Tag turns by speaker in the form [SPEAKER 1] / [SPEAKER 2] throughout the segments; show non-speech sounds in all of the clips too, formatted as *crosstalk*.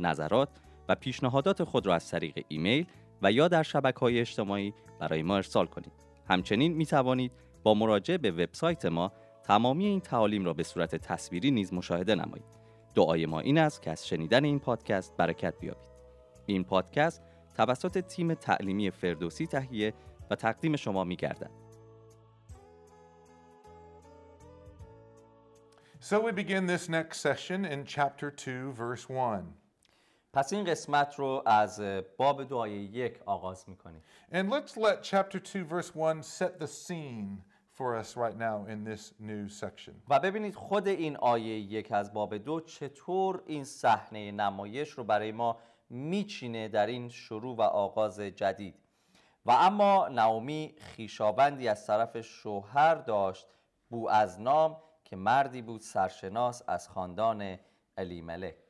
[SPEAKER 1] نظرات و پیشنهادات خود را از طریق ایمیل و یا در شبکه های اجتماعی برای ما ارسال کنید همچنین می توانید با مراجعه به وبسایت ما تمامی این تعالیم را به صورت تصویری نیز مشاهده نمایید دعای ما این است که از شنیدن این پادکست برکت بیابید این پادکست توسط تیم تعلیمی فردوسی تهیه و تقدیم شما می گردد.
[SPEAKER 2] So we begin this next session in chapter 2, verse 1.
[SPEAKER 1] پس این قسمت رو از باب دعای یک آغاز می‌کنیم.
[SPEAKER 2] And let's let chapter 2, verse 1 set the scene for us right now in this new section.
[SPEAKER 1] و ببینید خود این آیه یک از باب دو چطور این صحنه نمایش رو برای ما میچینه در این شروع و آغاز جدید. و اما نعومی خیشاوندی از طرف شوهر داشت بو از نام که مردی بود سرشناس از خاندان الیملک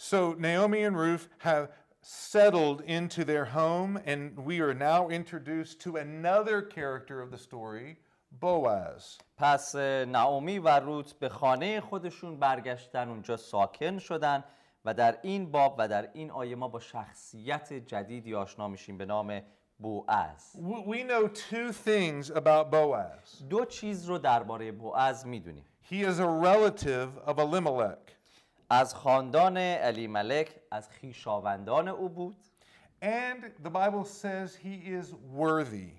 [SPEAKER 2] So Naomi and Ruth have settled into their home, and we are now introduced to another character of the story, Boaz.
[SPEAKER 1] پس نعومی و روت به خانه خودشون برگشتن اونجا ساکن شدن و در این باب و در این آیه ما با شخصیت جدیدی آشنا میشیم به نام بوعز
[SPEAKER 2] W- We know two things about Boaz.
[SPEAKER 1] دو چیز رو درباره بوعز میدونیم
[SPEAKER 2] He is a relative of Elimelech,
[SPEAKER 1] از خاندان علی ملک از خیشاوندان او بود
[SPEAKER 2] and the Bible says he is worthy.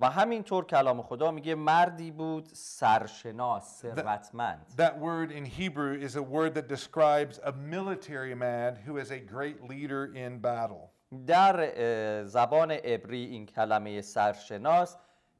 [SPEAKER 1] و همینطور کلام خدا میگه مردی بود سرشناس ثروتمند
[SPEAKER 2] That word in Hebrew is a word that describes a military man who is a great leader in battle.
[SPEAKER 1] در زبان عبری این کلمه سرشناس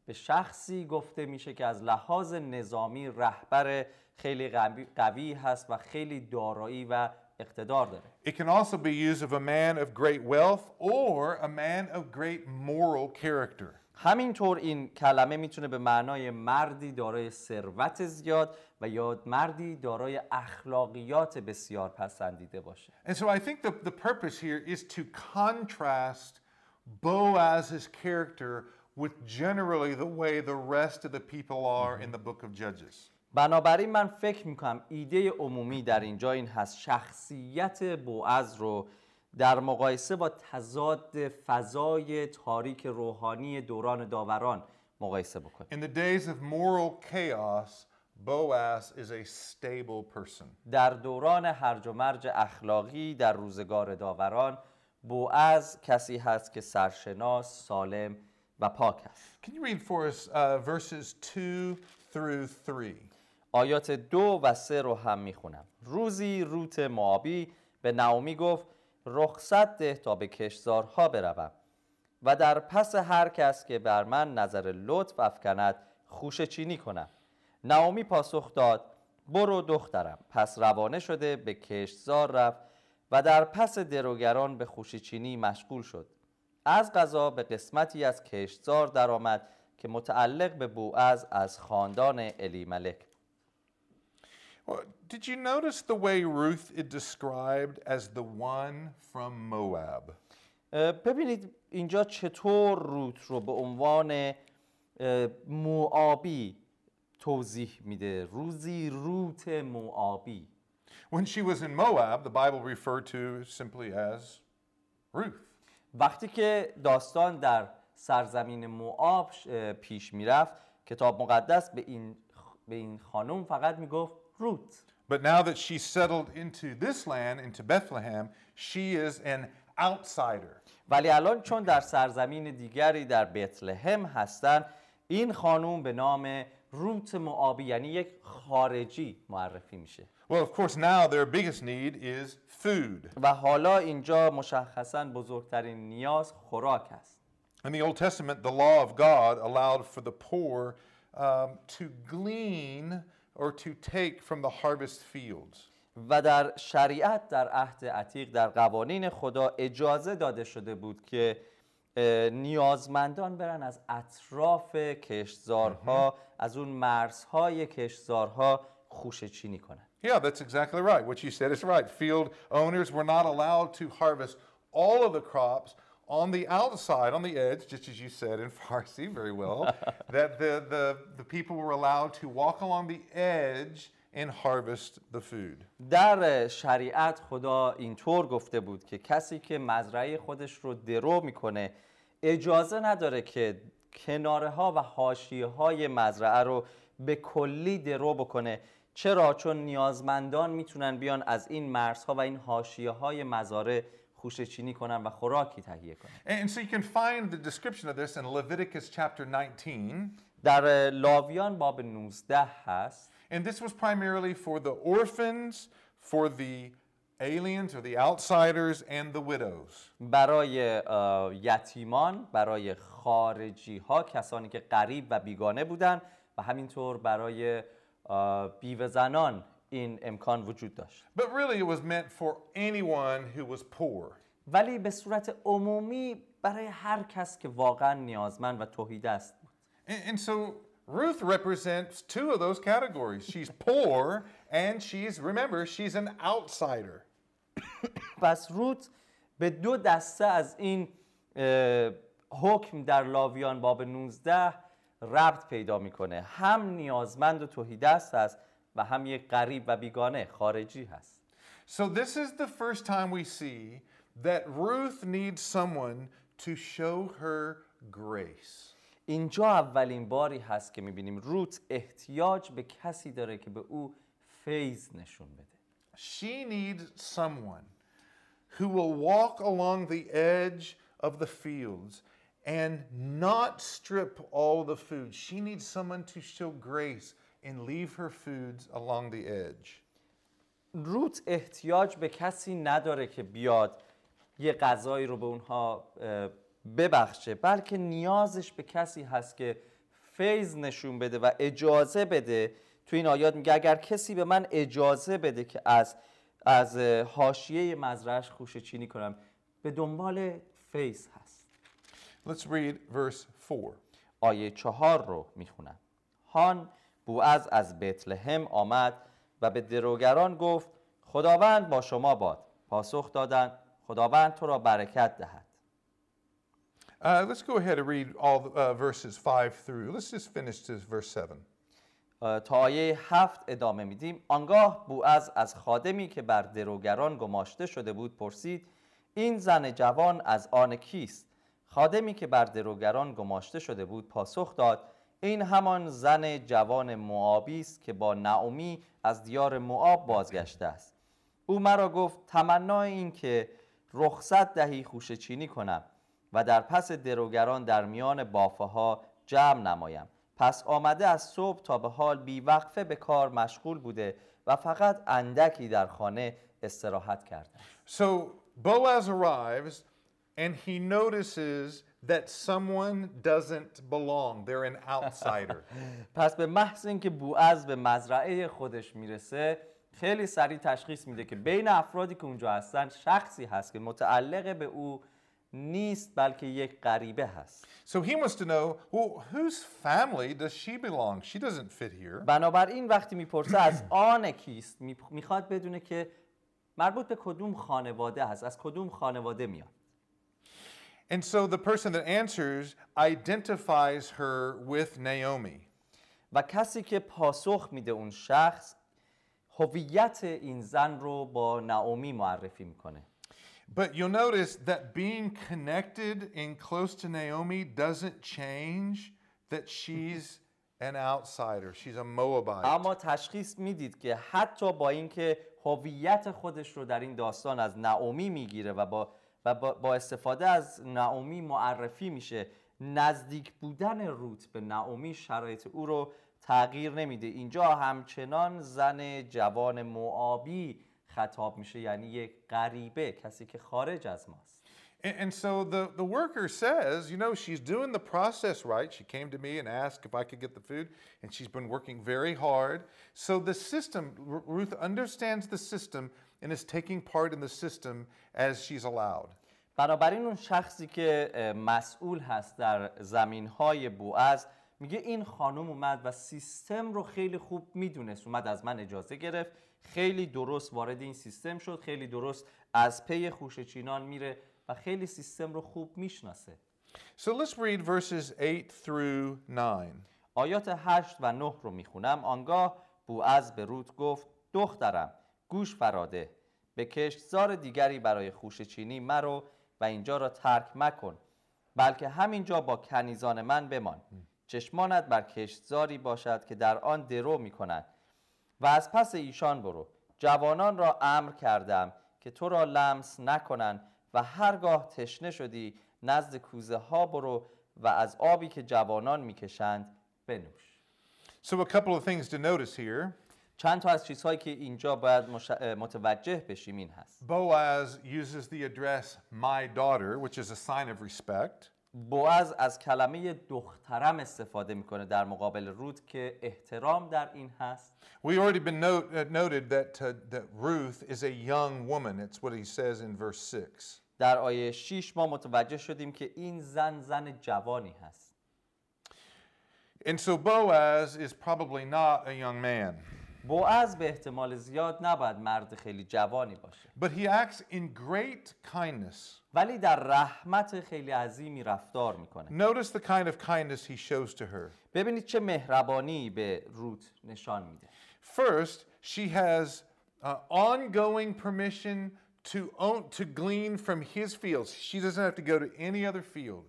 [SPEAKER 1] به شخصی گفته میشه که از لحاظ نظامی رهبر خیلی قوی- هست و خیلی دارایی و اقتدار داره
[SPEAKER 2] It can also be used of a man of great wealth or a man of great moral character.
[SPEAKER 1] همینطور این کلمه می‌تونه به معنای مردی دارای ثروت زیاد و یا مردی دارای اخلاقیات بسیار پسندیده باشه
[SPEAKER 2] And so I think the, the purpose here is to contrast Boaz's character with generally the way the rest of the people are in the book of Judges.
[SPEAKER 1] بنابراین من فکر می‌کنم ایده عمومی در اینجا این هست شخصیت بوعز رو در مقایسه با تضاد فضای تاریک روحانی دوران داوران مقایسه بکنیم
[SPEAKER 2] In the days of moral chaos, Boaz is a stable person.
[SPEAKER 1] در دوران هرج و مرج اخلاقی در روزگار داوران بوعز کسی هست که سرشناس سالم و پاک است.
[SPEAKER 2] Can you read for us uh, verses 2 through 3?
[SPEAKER 1] آیات دو و سه رو هم می‌خونم. روزی روت موابی به نعومی گفت رخصت ده تا به کشزارها بروم. و در پس هر کس که بر من نظر لطف افکند خوش چینی کنم. نعومی پاسخ داد برو دخترم. پس روانه شده به کشتزار رفت و در پس دروگران به خوشیچینی مشغول شد. از قضا به قسمتی از کشتزار درآمد که متعلق به بوعز از خاندان الیملک
[SPEAKER 2] Well, did you notice the way Ruth is described as the one from Moab?
[SPEAKER 1] ببینید اینجا چطور روت رو به عنوان موآبی توضیح میده روزی روت موآبی
[SPEAKER 2] When she was in Moab, the Bible referred to simply as Ruth.
[SPEAKER 1] وقتی که داستان در سرزمین موآب پیش می‌رفت کتاب مقدس به این به این خانم فقط می‌گفت روت
[SPEAKER 2] But now that she's settled into this land, into Bethlehem, she is an outsider.
[SPEAKER 1] ولی الان چون در سرزمین دیگری در بتلهم هستند این خانوم به نام روت معابی یعنی یک خارجی معرفی میشه
[SPEAKER 2] Well, of course, now their biggest need is food.
[SPEAKER 1] و حالا اینجا مشخصا بزرگترین نیاز خوراک است
[SPEAKER 2] In the Old Testament, the law of God allowed for the poor um, to glean or to take from the harvest fields.
[SPEAKER 1] و در شریعت در عهد عتیق در قوانین خدا اجازه داده شده بود که نیازمندان برن از اطراف کشتزارها از اون مرزهای کشتزارها خوشه چینی کنن
[SPEAKER 2] Yeah, that's exactly right. What you said is right. Field owners were not allowed to harvest all of the crops on the outside, on the edge, just as you said in Farsi very well, that the, the, the people were allowed to walk along the edge and harvest the food.
[SPEAKER 1] در شریعت خدا اینطور گفته بود که کسی که مزرعه خودش رو درو می‌کنه اجازه نداره که کناره ها و حاشیه های مزرعه رو به کلی درو بکنه چرا چون نیازمندان می‌تونن بیان از این مرزها و این حاشیه های مزارع خوشه چینی کنن و خوراکی تهیه کنن
[SPEAKER 2] And so you can find the description of this in Leviticus chapter 19.
[SPEAKER 1] در لاویان باب 19 هست
[SPEAKER 2] And this was primarily for the orphans, for the aliens or the outsiders, and the widows.
[SPEAKER 1] برای اه، یتیمان برای خارجی ها کسانی که غریب و بیگانه بودن و همینطور برای اه، بیوه زنان این امکان وجود داشت
[SPEAKER 2] But really, it was meant for anyone who was poor.
[SPEAKER 1] ولی به صورت عمومی برای هر کس که واقعا نیازمند و توحید است بود
[SPEAKER 2] And, and so Ruth represents two of those categories. She's poor, and she's, remember, she's an outsider.
[SPEAKER 1] پس روت به دو دسته از این اه، حکم در لاویان باب 19 ربط پیدا میکنه هم نیازمند و توحیدست است و هم یک غریب و بیگانه خارجی هست
[SPEAKER 2] So this is the first time we see that Ruth needs someone to show her grace.
[SPEAKER 1] اینجا اولین باری هست که می‌بینیم روت احتیاج به کسی داره که به او فیض نشون بده
[SPEAKER 2] She needs someone who will walk along the edge of the fields and not strip all the food. She needs someone to show grace and leave her foods along the edge.
[SPEAKER 1] روت احتیاج به کسی نداره که بیاد یه غذایی رو به اونها ببخشه بلکه نیازش به کسی هست که فیض نشون بده و اجازه بده. تو این آیات میگه اگر کسی به من اجازه بده که از از حاشیه مزرعش خوشه چینی کنم؟ به دنبال فیض هست.
[SPEAKER 2] Let's read verse 4.
[SPEAKER 1] آیه چهار رو می‌خونم. هان بوعز از بتلهم آمد و به دروگران گفت خداوند با شما باد. پاسخ دادند خداوند تو را برکت دهد.
[SPEAKER 2] Uh, let's go ahead and read all uh, verses 5 through. Let's just finish this verse 7.
[SPEAKER 1] اه، تا آیه هفت ادامه میدیم آنگاه بوعز از خادمی که بر دروگران گماشته شده بود پرسید این زن جوان از آن کیست خادمی که بر دروگران گماشته شده بود پاسخ داد این همان زن جوان موآبی است که با نعومی از دیار موآب بازگشته است او مرا گفت تمنای این که رخصت دهی خوشه چینی کنم و در پس دروگران در میان بافه ها جمع نمایم پس آمده از صبح تا به حال بیوقفه به کار مشغول بوده و فقط اندکی در خانه استراحت کرده
[SPEAKER 2] So Boaz arrives and he notices that someone doesn't belong. They're an outsider. *laughs*
[SPEAKER 1] پس به محض اینکه بوعز به مزرعه خودش می‌رسه خیلی سریع تشخیص میده که بین افرادی که اونجا هستن شخصی هست که متعلق به او نیست بلکه یک غریبه هست
[SPEAKER 2] so he wants to know well, whose family does she belong? She doesn't fit here.
[SPEAKER 1] بنابراین وقتی می‌پرسه از آن کیست می‌خواد بدونه که مربوط به کدوم خانواده هست از کدوم خانواده میاد
[SPEAKER 2] And so the person that answers identifies her with Naomi.
[SPEAKER 1] و کسی که پاسخ میده اون شخص هویت این زن رو با نعومی معرفی می‌کنه
[SPEAKER 2] But you'll notice that being connected and close to Naomi doesn't change that she's an outsider. She's a Moabite.
[SPEAKER 1] اما تشخیص می‌دید که حتی با اینکه هویت خودش رو در این داستان از نعومی می‌گیره و با و با, استفاده از نعومی معرفی میشه نزدیک بودن روت به نعومی شرایط او رو تغییر نمیده اینجا همچنان زن جوان موآبی خطاب میشه یعنی یک غریبه کسی که خارج از ماست
[SPEAKER 2] And, so the, the worker says, you know, she's doing the process right. She came to me and asked if I could get the food, and she's been working very hard. So the system, R- Ruth understands the system and is taking part in the system as she's allowed.
[SPEAKER 1] بنابراین اون شخصی که مسئول هست در زمین های بوعز میگه این خانم اومد و سیستم رو خیلی خوب می‌دونست اومد از من اجازه گرفت خیلی درست وارد این سیستم شد خیلی درست از پی خوشچینان میره و خیلی سیستم رو خوب می‌شناسه.
[SPEAKER 2] So let's read verses 8 through 9.
[SPEAKER 1] آیات هشت و نه رو می‌خونم. آنگاه بوعز به رود گفت دخترم گوش فراده. به کشتزار دیگری برای خوشچینی مرو و اینجا را ترک مکن بلکه همینجا با کنیزان من بمان. چشمانت بر کشتزاری باشد که در آن درو می‌کنند و از پس ایشان برو جوانان را امر کردم که تو را لمس نکنند و هرگاه تشنه شدی نزد کوزه ها برو و از آبی که جوانان می‌کشند بنوش
[SPEAKER 2] So, a couple of things to notice here.
[SPEAKER 1] چند تا از چیزهایی که اینجا باید مش- متوجه بشیم این هست
[SPEAKER 2] Boaz uses the address my daughter, which is a sign of respect.
[SPEAKER 1] بوعز از کلمه دخترم استفاده می‌کنه در مقابل رود که احترام در این هست
[SPEAKER 2] We already been note, uh, noted that, uh, that Ruth is a young woman. It's what he says in verse 6.
[SPEAKER 1] در آیه 6 ما متوجه شدیم که این زن زن جوانی هست
[SPEAKER 2] And so Boaz is probably not a young man,
[SPEAKER 1] بوعز به احتمال زیاد نباید مرد خیلی جوانی باشه
[SPEAKER 2] but he acts in great kindness.
[SPEAKER 1] ولی در رحمت خیلی عظیمی رفتار میکنه
[SPEAKER 2] Notice the kind of kindness he shows to her.
[SPEAKER 1] ببینید چه مهربانی به روت نشان میده
[SPEAKER 2] First, she has uh, ongoing permission to, own, to glean from his fields. She doesn't have to go to any other field.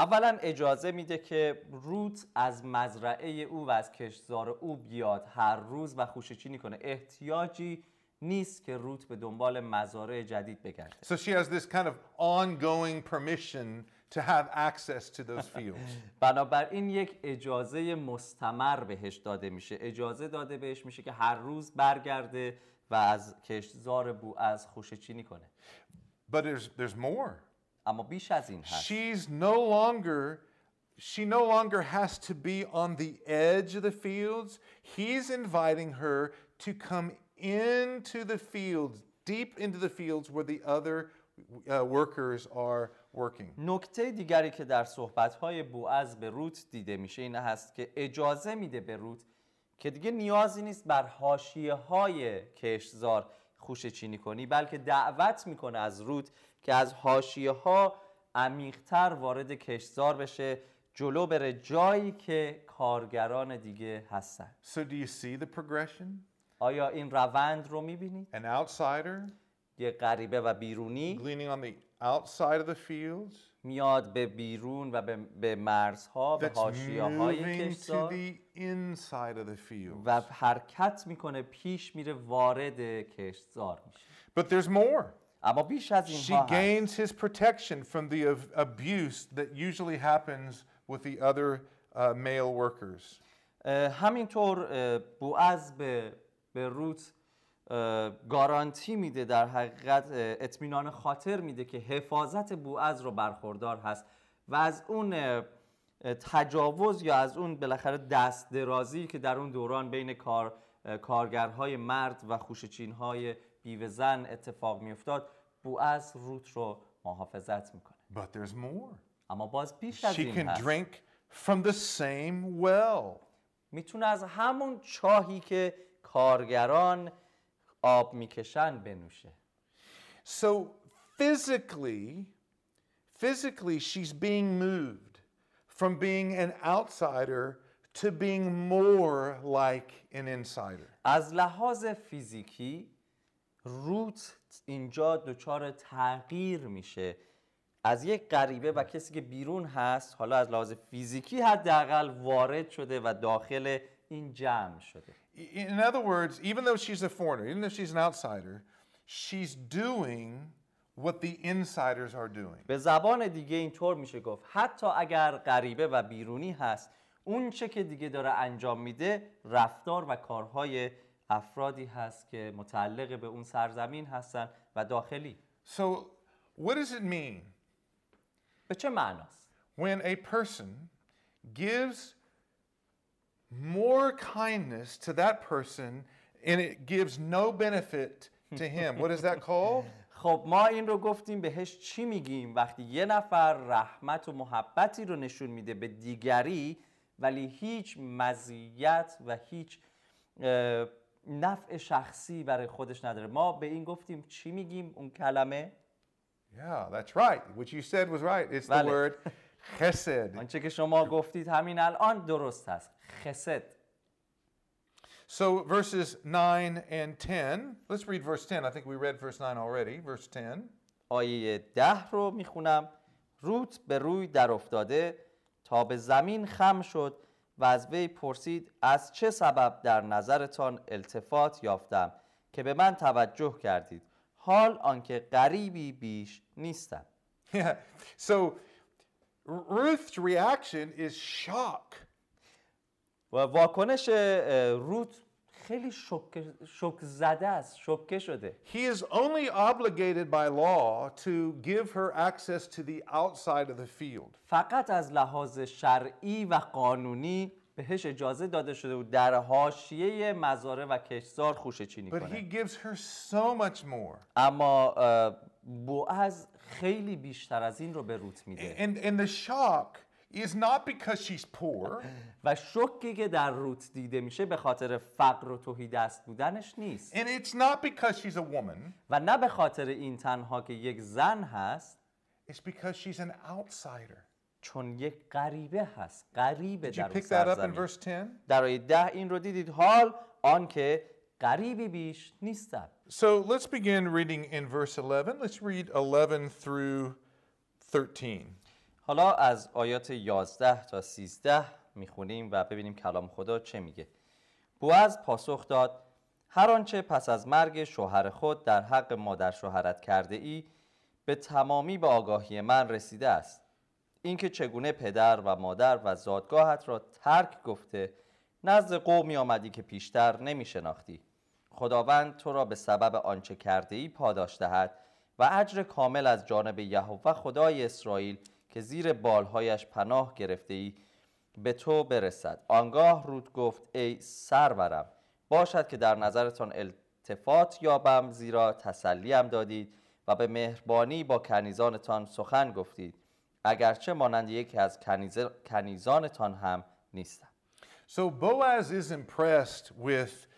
[SPEAKER 1] اولا اجازه میده که روت از مزرعه او و از کشتزار او بیاد هر روز و خوشچینی کنه احتیاجی نیست که روت به دنبال مزارع جدید بگرده
[SPEAKER 2] So she has this kind of ongoing permission to have access to those *laughs* fields.
[SPEAKER 1] بنابراین یک اجازه مستمر بهش داده میشه اجازه داده بهش میشه که هر روز برگرده و از کشتزار بو از خوشچینی کنه
[SPEAKER 2] but there's, there's more.
[SPEAKER 1] اما بیش از این هست
[SPEAKER 2] She's no longer she no longer has to be on the edge of the fields. He's inviting her to come into the fields, deep into the fields where the other uh, workers are working.
[SPEAKER 1] نکته دیگری که در صحبت‌های بوعز به روت دیده میشه این هست که اجازه میده به روت که دیگه نیازی نیست بر حاشیه های کشتزار خوشه چینی کنی بلکه دعوت می‌کنه از روت که از حاشیه ها عمیقتر وارد کشتزار بشه جلو بره جایی که کارگران دیگه هستن
[SPEAKER 2] So do you see the progression?
[SPEAKER 1] آیا این روند رو می‌بینید؟
[SPEAKER 2] An outsider
[SPEAKER 1] یه غریبه و بیرونی
[SPEAKER 2] gleaning on the outside of the fields
[SPEAKER 1] میاد به بیرون و به, به مرزها به هاشیه های کشتزار و حرکت می‌کنه پیش میره وارد کشتزار میشه. اما بیش از این ها
[SPEAKER 2] gains his protection
[SPEAKER 1] همینطور بو از به به روت گارانتی میده در حقیقت اطمینان خاطر میده که حفاظت بوعز رو برخوردار هست و از اون تجاوز یا از اون بالاخره دست درازی که در اون دوران بین کار کارگرهای مرد و خوشچینهای بیوه زن اتفاق میافتاد بوعز روت رو محافظت می‌کنه
[SPEAKER 2] But there's more.
[SPEAKER 1] اما باز بیش از
[SPEAKER 2] She
[SPEAKER 1] این
[SPEAKER 2] can
[SPEAKER 1] هست
[SPEAKER 2] drink from the same well.
[SPEAKER 1] می‌تونه از همون چاهی که کارگران آب می‌کشن بنوشه.
[SPEAKER 2] So physically, physically, she's being moved from being an outsider to being more like an insider.
[SPEAKER 1] از لحاظ فیزیکی روت اینجا دچار تغییر میشه. از یک غریبه و کسی که بیرون هست حالا از لحاظ فیزیکی حداقل وارد شده و داخل این جمع شده.
[SPEAKER 2] In other words, even though she's a foreigner, even though she's an outsider, she's doing what the insiders are doing.
[SPEAKER 1] به زبان دیگه اینطور میشه گفت. حتی اگر غریبه و بیرونی هست اون چه که دیگه داره انجام میده رفتار و کارهای افرادی هست که متعلق به اون سرزمین هستن و داخلی.
[SPEAKER 2] So, what does it mean?
[SPEAKER 1] به چه معناست؟
[SPEAKER 2] When a person gives more kindness to that person and it gives no benefit to him, what is that *laughs* called?
[SPEAKER 1] خب ما این رو گفتیم بهش چی میگیم وقتی یه نفر رحمت و محبتی رو نشون میده به دیگری ولی هیچ مزیت و هیچ نفع شخصی برای خودش نداره ما به این گفتیم چی میگیم اون کلمه
[SPEAKER 2] Yeah, that's right. What you said was right. It's the
[SPEAKER 1] Vale.
[SPEAKER 2] word *laughs* chesed.
[SPEAKER 1] آنچه که شما گفتید همین الان درست هست خسد
[SPEAKER 2] So verses 9 and 10, let's read verse 10. I think we read verse 9 already. Verse 10.
[SPEAKER 1] آیه ده رو می‌خونم روت به روی در افتاده تا به زمین خم شد و از وی پرسید از چه سبب در نظرتان التفات یافتم که به من توجه کردید حال آنکه غریبی بیش نیستم *laughs*
[SPEAKER 2] Yeah. So Ruth's reaction is shock.
[SPEAKER 1] و واکنش اه، روت خیلی شوک, شوک زده است شوکه شده
[SPEAKER 2] He is only obligated by law to give her access to the outside of the field.
[SPEAKER 1] فقط از لحاظ شرعی و قانونی بهش اجازه داده شده بود در حاشیه مزارع و کشتزار خوشه چینی
[SPEAKER 2] But he
[SPEAKER 1] کنه
[SPEAKER 2] gives her so much more.
[SPEAKER 1] اما اه، بوعز خیلی بیشتر از این رو به روت میده.
[SPEAKER 2] And, and the shock is not because she's poor, *laughs*
[SPEAKER 1] و شوکی که در روت دیده میشه به خاطر فقر و توهی دست بودنش نیست.
[SPEAKER 2] And it's not because she's a woman,
[SPEAKER 1] و نه به خاطر این تنها که یک زن هست.
[SPEAKER 2] It's because she's an outsider.
[SPEAKER 1] چون یک غریبه هست. غریبه در اون سرزمین.
[SPEAKER 2] verse 10?
[SPEAKER 1] در آیه ده این رو دیدید. حال آنکه غریبی بیش نیستم
[SPEAKER 2] So let's begin reading in verse 11. Let's read 11 through 13.
[SPEAKER 1] حالا از آیات 11 تا 13 می‌خونیم و ببینیم کلام خدا چه میگه بوعز پاسخ داد هر آنچه پس از مرگ شوهر خود در حق مادر شوهرت کرده ای به تمامی به آگاهی من رسیده است اینکه چگونه پدر و مادر و زادگاهت را ترک گفته نزد قومی آمدی که پیشتر نمی شناختی خداوند تو را به سبب آنچه کرده ای پاداش دهد و اجر کامل از جانب یهوه خدای اسرائیل که زیر بالهایش پناه گرفته ای به تو برسد. آنگاه رود گفت ای سرورم باشد که در نظرتان التفات یابم زیرا تسلیم دادید و به مهربانی با کنیزانتان سخن گفتید اگرچه مانند یکی از کنیز... کنیزانتان هم نیستم.
[SPEAKER 2] So Boaz is impressed with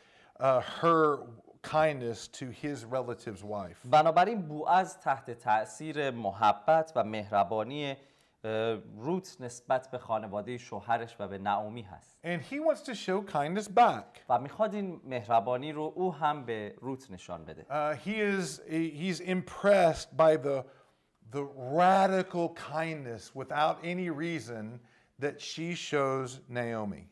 [SPEAKER 2] her kindness to his relative's wife.
[SPEAKER 1] بنابراین بوعز تحت تأثیر محبت و مهربانی اه، روت نسبت به خانواده شوهرش و به نعومی هست
[SPEAKER 2] And he wants to show kindness back.
[SPEAKER 1] و میخواد این مهربانی رو او هم به روت نشان بده
[SPEAKER 2] Uh, he is he's impressed by the the radical kindness without any reason that she shows Naomi.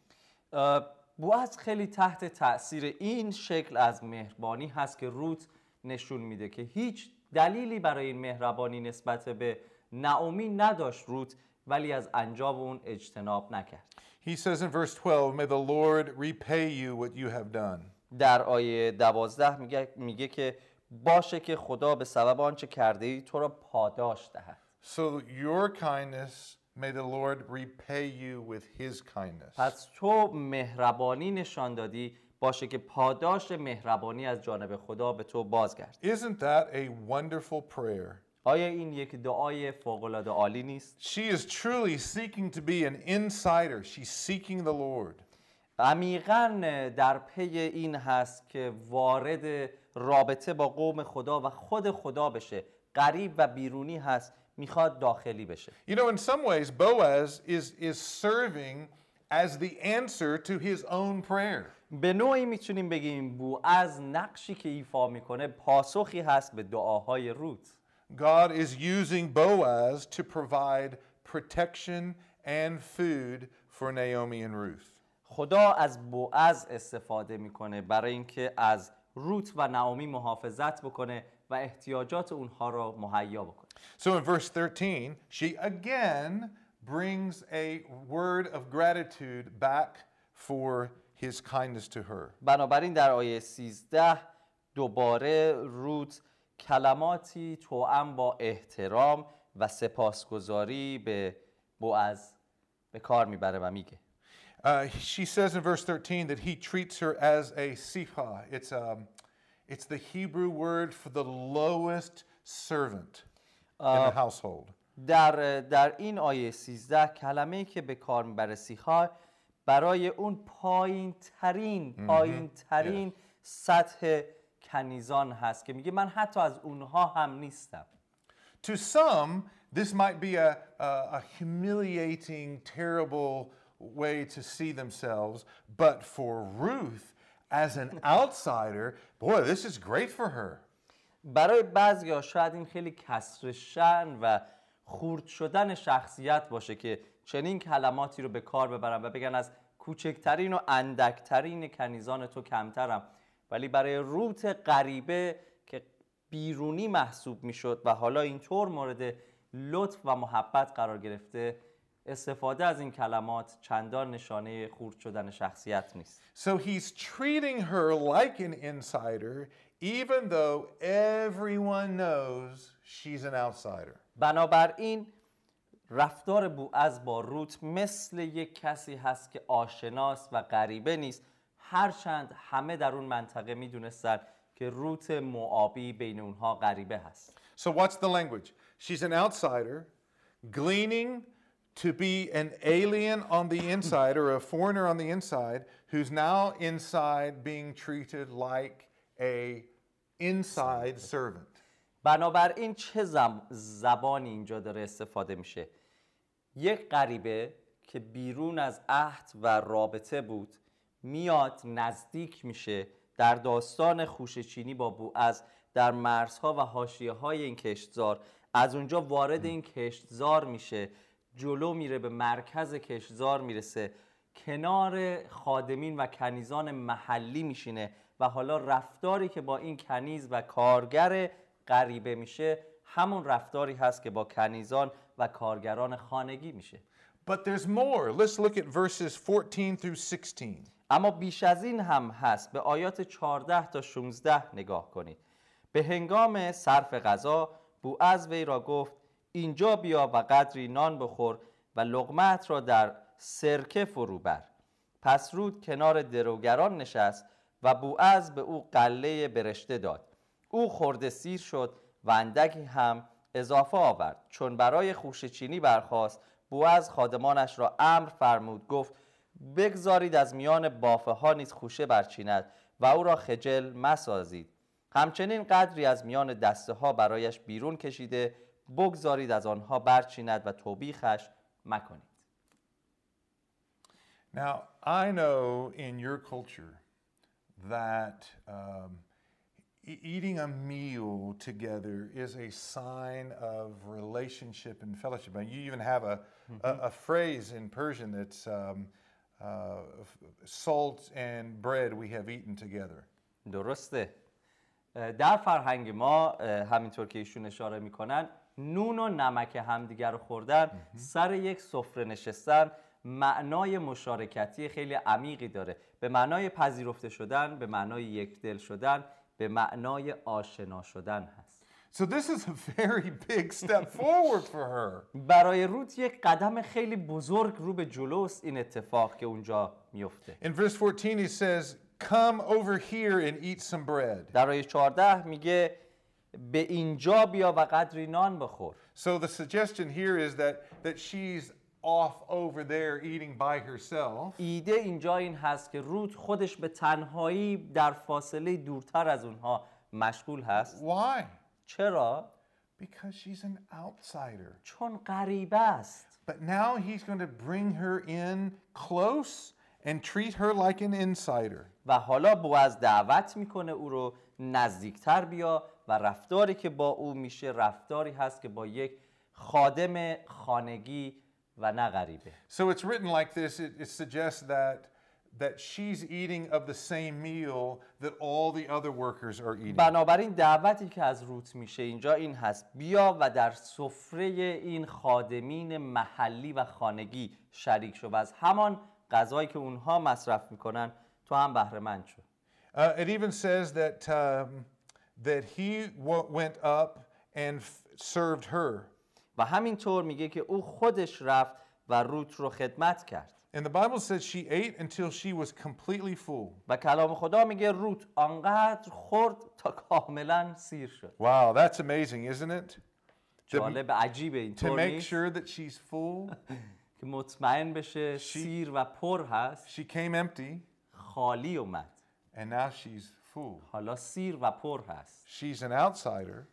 [SPEAKER 1] اه، بوعز خیلی تحت تأثیر این شکل از مهربانی هست که روت نشون میده که هیچ دلیلی برای این مهربانی نسبت به نعومی نداشت روت ولی از انجام اون اجتناب نکرد
[SPEAKER 2] He says in verse 12, "May the Lord repay you what you have done."
[SPEAKER 1] در آیه دوازده میگه, میگه که باشه که خدا به سبب آنچه کرده ای تو را پاداش دهد
[SPEAKER 2] So your kindness, may the Lord repay you with his kindness.
[SPEAKER 1] پس تو مهربانی نشان دادی باشه که پاداش مهربانی از جانب خدا به تو بازگرد
[SPEAKER 2] Isn't that a wonderful prayer?
[SPEAKER 1] آیا این یک دعای فوق‌العاده عالی نیست
[SPEAKER 2] She is truly seeking to be an insider. She's seeking the Lord.
[SPEAKER 1] عمیقا در پی این هست که وارد رابطه با قوم خدا و خود خدا بشه غریب و بیرونی هست می‌خواد داخلی بشه
[SPEAKER 2] You know, in some ways, Boaz is, is serving as the answer to his own prayer.
[SPEAKER 1] به نوعی می‌تونیم بگیم بو از نقشی که ایفا می‌کنه پاسخی هست به دعاهای روت
[SPEAKER 2] God is using Boaz to provide protection and food for Naomi and Ruth.
[SPEAKER 1] خدا از بوعز استفاده می‌کنه برای اینکه از روت و نعومی محافظت بکنه و احتیاجات اونها را مهیا بکنه
[SPEAKER 2] So in verse 13, she again brings a word of gratitude back for his kindness to her.
[SPEAKER 1] بنابراین در آیه 13 دوباره روت کلماتی توأم با احترام و سپاسگزاری به بوعز به کار میبره و میگه
[SPEAKER 2] Uh, she says in verse 13 that he treats her as a sifa. It's, um, it's the Hebrew word for the lowest servant In the household.
[SPEAKER 1] در در این آیه 13 کلمه ای که به کار می‌بره سیخا برای اون پایین ترین پایین ترین سطح کنیزان هست که میگه من حتی از اونها هم نیستم
[SPEAKER 2] To some, this might be a, a, a humiliating, terrible way to see themselves, but for Ruth, as an outsider, boy, this is great for her.
[SPEAKER 1] برای بعضی شاید این خیلی کسر شن و خورد شدن شخصیت باشه که چنین کلماتی رو به کار ببرن و بگن از کوچکترین و اندکترین کنیزان تو کمترم. ولی برای روت غریبه که بیرونی محسوب می‌شد و حالا اینطور مورد لطف و محبت قرار گرفته استفاده از این کلمات چندان نشانه خورد شدن شخصیت نیست.
[SPEAKER 2] So he's treating her like an insider, even though everyone knows she's an outsider.
[SPEAKER 1] بنابراین رفتار بوعز با روت مثل یک کسی هست که آشناست و غریبه نیست هرچند همه در اون منطقه میدونستن که روت معابی بین اونها غریبه هست
[SPEAKER 2] So, what's the language? She's an outsider, gleaning to be an alien on the inside or a foreigner on the inside who's now inside being treated like a inside servant.
[SPEAKER 1] بنابراین چه زم- زبانی اینجا داره استفاده میشه؟ یک غریبه که بیرون از عهد و رابطه بود میاد نزدیک میشه در داستان خوشچینی با بوعز در مرزها و حاشیه های این کشتزار. از اونجا وارد این کشتزار میشه جلو میره به مرکز کشتزار می‌رسه. کنار خادمین و کنیزان محلی میشینه. و حالا رفتاری که با این کنیز و کارگر غریبه میشه همون رفتاری هست که با کنیزان و کارگران خانگی میشه
[SPEAKER 2] But there's more. Let's look at verses 14 through 16.
[SPEAKER 1] اما بیش از این هم هست به آیات 14 تا 16 نگاه کنید به هنگام صرف غذا بوعز وی را گفت اینجا بیا و قدری نان بخور و لقمت را در سرکه فرو بر پس رود کنار دروگران نشست و بوعز به او قله برشته داد. او خورده سیر شد و اندکی هم اضافه آورد. چون برای خوشه چینی برخاست بوعز خادمانش را امر فرمود گفت بگذارید از میان بافه ها نیز خوشه برچیند و او را خجل مسازید. همچنین قدری از میان دسته ها برایش بیرون کشیده بگذارید از آنها برچیند و توبیخش مکنید.
[SPEAKER 2] Now, I know in your culture that um, e- eating a meal together is a sign of relationship and fellowship. And you even have a, a, a phrase in Persian that's um, uh, f- salt and bread we have eaten together.
[SPEAKER 1] درسته اه، در فرهنگ ما اه، همینطور که ایشون اشاره میکنن نون و نمک همدیگر رو خوردن سر یک سفره نشستن معنای مشارکتی خیلی عمیقی داره به معنای پذیرفته شدن به معنای یکدل شدن به معنای آشنا شدن هست
[SPEAKER 2] So, this is a very big step forward for her.
[SPEAKER 1] برای روت یک قدم خیلی بزرگ رو به جلوست این اتفاق که اونجا میفته
[SPEAKER 2] In verse 14, he says, Come over here and eat some bread.
[SPEAKER 1] در آیه 14 میگه به اینجا بیا و قدری نان بخور
[SPEAKER 2] So the suggestion here is that that she's off over there eating by herself.
[SPEAKER 1] ایده اینجا این هست که روت خودش به تنهایی در فاصله دورتر از اونها مشغول هست
[SPEAKER 2] Why?
[SPEAKER 1] چرا؟
[SPEAKER 2] Because she's an outsider.
[SPEAKER 1] چون غریبه است
[SPEAKER 2] But now he's going to bring her in close and treat her like an insider.
[SPEAKER 1] و حالا بوعز دعوت می‌کنه او رو نزدیکتر بیا و رفتاری که با او میشه رفتاری هست که با یک خادم خانگی و نه غریبه
[SPEAKER 2] So it's written like this. It, it suggests that that she's eating of the same meal that all the other workers are eating.
[SPEAKER 1] بنابراین دعوتی که از روت میشه اینجا این هست بیا و در سفره این خادمین محلی و خانگی شریک شو و از همان غذایی که اونها مصرف می‌کنن تو هم بهره مند شو
[SPEAKER 2] Uh, it even says that um, that he went up and served her.
[SPEAKER 1] و همینطور میگه که او خودش رفت و روت رو خدمت کرد.
[SPEAKER 2] And the Bible says she ate until she was completely full.
[SPEAKER 1] و کلام خدا میگه روت آنقدر خورد تا کاملا سیر شد.
[SPEAKER 2] Wow, that's amazing, isn't it?
[SPEAKER 1] جالب عجیبه
[SPEAKER 2] to
[SPEAKER 1] اینطور
[SPEAKER 2] make sure that she's full, *laughs*
[SPEAKER 1] که مطمئن بشه سیر و پر هست.
[SPEAKER 2] she came empty,
[SPEAKER 1] خالی اومد.
[SPEAKER 2] And now she's full.
[SPEAKER 1] حالا سیر و پر هست.
[SPEAKER 2] She's an outsider,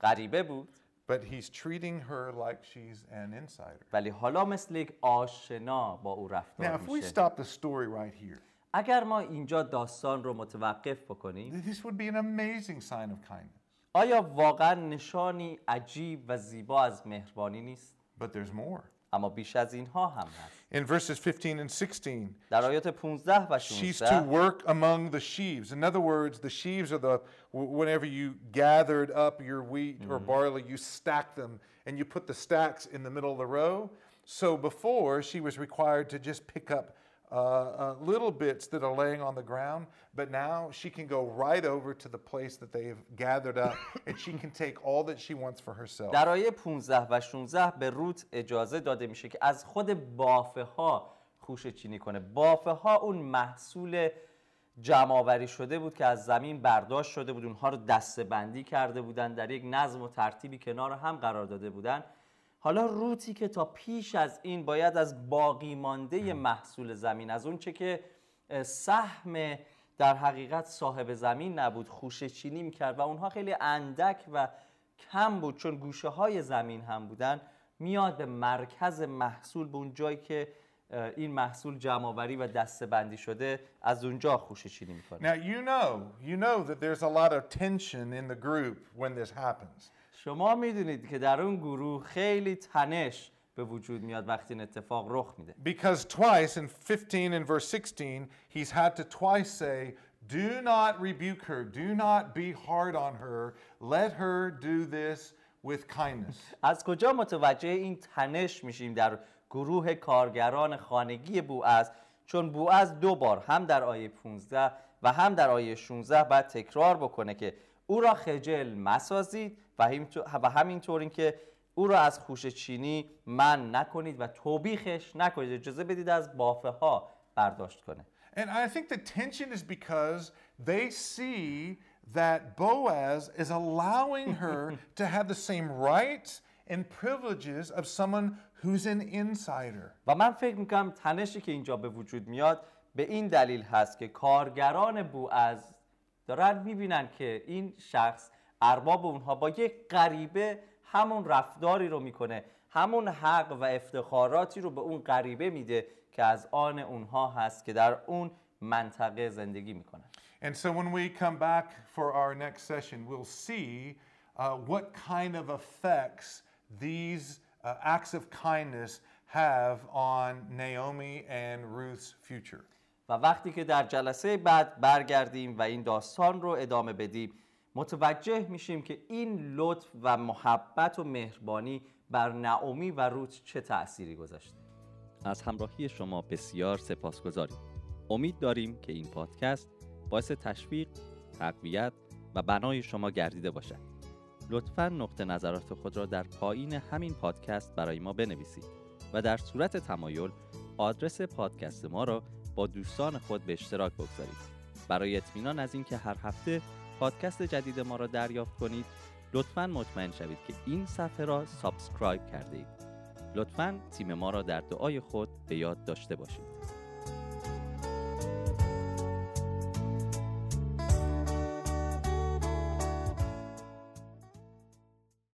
[SPEAKER 1] غریبه بود.
[SPEAKER 2] but he's treating her like she's an insider.
[SPEAKER 1] ولی حالا مثل یک آشنا با او
[SPEAKER 2] Now,
[SPEAKER 1] رفتار
[SPEAKER 2] if we
[SPEAKER 1] میشه
[SPEAKER 2] stop the story right here,
[SPEAKER 1] اگر ما اینجا داستان رو متوقف بکنیم
[SPEAKER 2] this would be an amazing sign of kindness.
[SPEAKER 1] آیا واقعا نشانی عجیب و زیبا از مهربانی نیست
[SPEAKER 2] But there's more.
[SPEAKER 1] اما بیش از اینها هم هست
[SPEAKER 2] In verses 15 and 16,
[SPEAKER 1] در آیات 15 و
[SPEAKER 2] she's to
[SPEAKER 1] 16
[SPEAKER 2] work among the sheaves. In other words, the sheaves are the, w- whenever you gathered up your wheat or barley, you stacked them and you put the stacks in the middle of the row. So before, she was required to just pick up uh, uh, little bits that are laying on the ground, but now she can go right over to the place that they've gathered up *coughs* and she can take all that she wants for herself.
[SPEAKER 1] در آیه 15 و 16 به روت اجازه داده میشه که از خود بافه ها خوشه چینی کنه بافه ها اون محصول جمعآوری شده بود که از زمین برداشت شده بود اونها رو دسته بندی کرده بودن در یک نظم و ترتیبی کنار هم قرار داده بودن حالا روتی که تا پیش از این باید از باقی مانده محصول زمین از اون چه که سهم در حقیقت صاحب زمین نبود خوشه چینی می‌کرد و اونها خیلی اندک و کم بود چون گوشه های زمین هم بودن میاد به مرکز محصول به اون جایی که این محصول جمعآوری و دسته بندی شده از اونجا خوشه چینی می‌کنه
[SPEAKER 2] Now, you know, you know that there's a lot of tension in the group when this happens.
[SPEAKER 1] شما می‌دونید که در اون گروه خیلی تنش به وجود میاد وقتی این اتفاق رخ میده.
[SPEAKER 2] Because twice in 15 and verse 16, he's had to twice say, Do not rebuke her, do not be hard on her, let her do this with kindness. *laughs*
[SPEAKER 1] از کجا متوجه این تنش میشیم در گروه کارگران خانگی بوعز چون بوعز دو بار هم در آیه 15 و هم در آیه 16 باید تکرار بکنه که او را خجل مسازید و همینطور- و همینطور اینکه او را از خوش چینی من نکنید و توبیخش نکنید اجازه بدید از بافه ها برداشت کنه
[SPEAKER 2] And I think the tension is because they see that Boaz is allowing *laughs* her to have the same rights and privileges of someone who's an insider.
[SPEAKER 1] و من فکر می‌کنم تنشی که اینجا به وجود میاد به این دلیل هست که کارگران بوعز دارن می‌بینن که این شخص ارباب اونها با یک غریبه همون رفتاری رو می‌کنه همون حق و افتخاراتی رو به اون غریبه میده که از آن اونها هست که در اون منطقه زندگی می‌کنن
[SPEAKER 2] And so when we come back for our next session, we'll see uh, what kind of effects these uh, acts of kindness have on Naomi and Ruth's future.
[SPEAKER 1] و وقتی که در جلسه بعد برگردیم و این داستان رو ادامه بدیم متوجه میشیم که این لطف و محبت و مهربانی بر نعومی و روت چه تأثیری گذاشته.
[SPEAKER 3] از همراهی شما بسیار سپاسگزاریم. امید داریم که این پادکست باعث تشویق تقویت و بنای شما گردیده باشد. لطفا نقطه نظرات خود را در پایین همین پادکست برای ما بنویسید و در صورت تمایل آدرس پادکست ما را با دوستان خود به اشتراک بگذارید. برای اطمینان از اینکه هر هفته پادکست جدید ما را دریافت کنید لطفا مطمئن شوید که این صفحه را subscribe کرده اید. لطفا تیم ما را در دعای خود به یاد داشته باشید.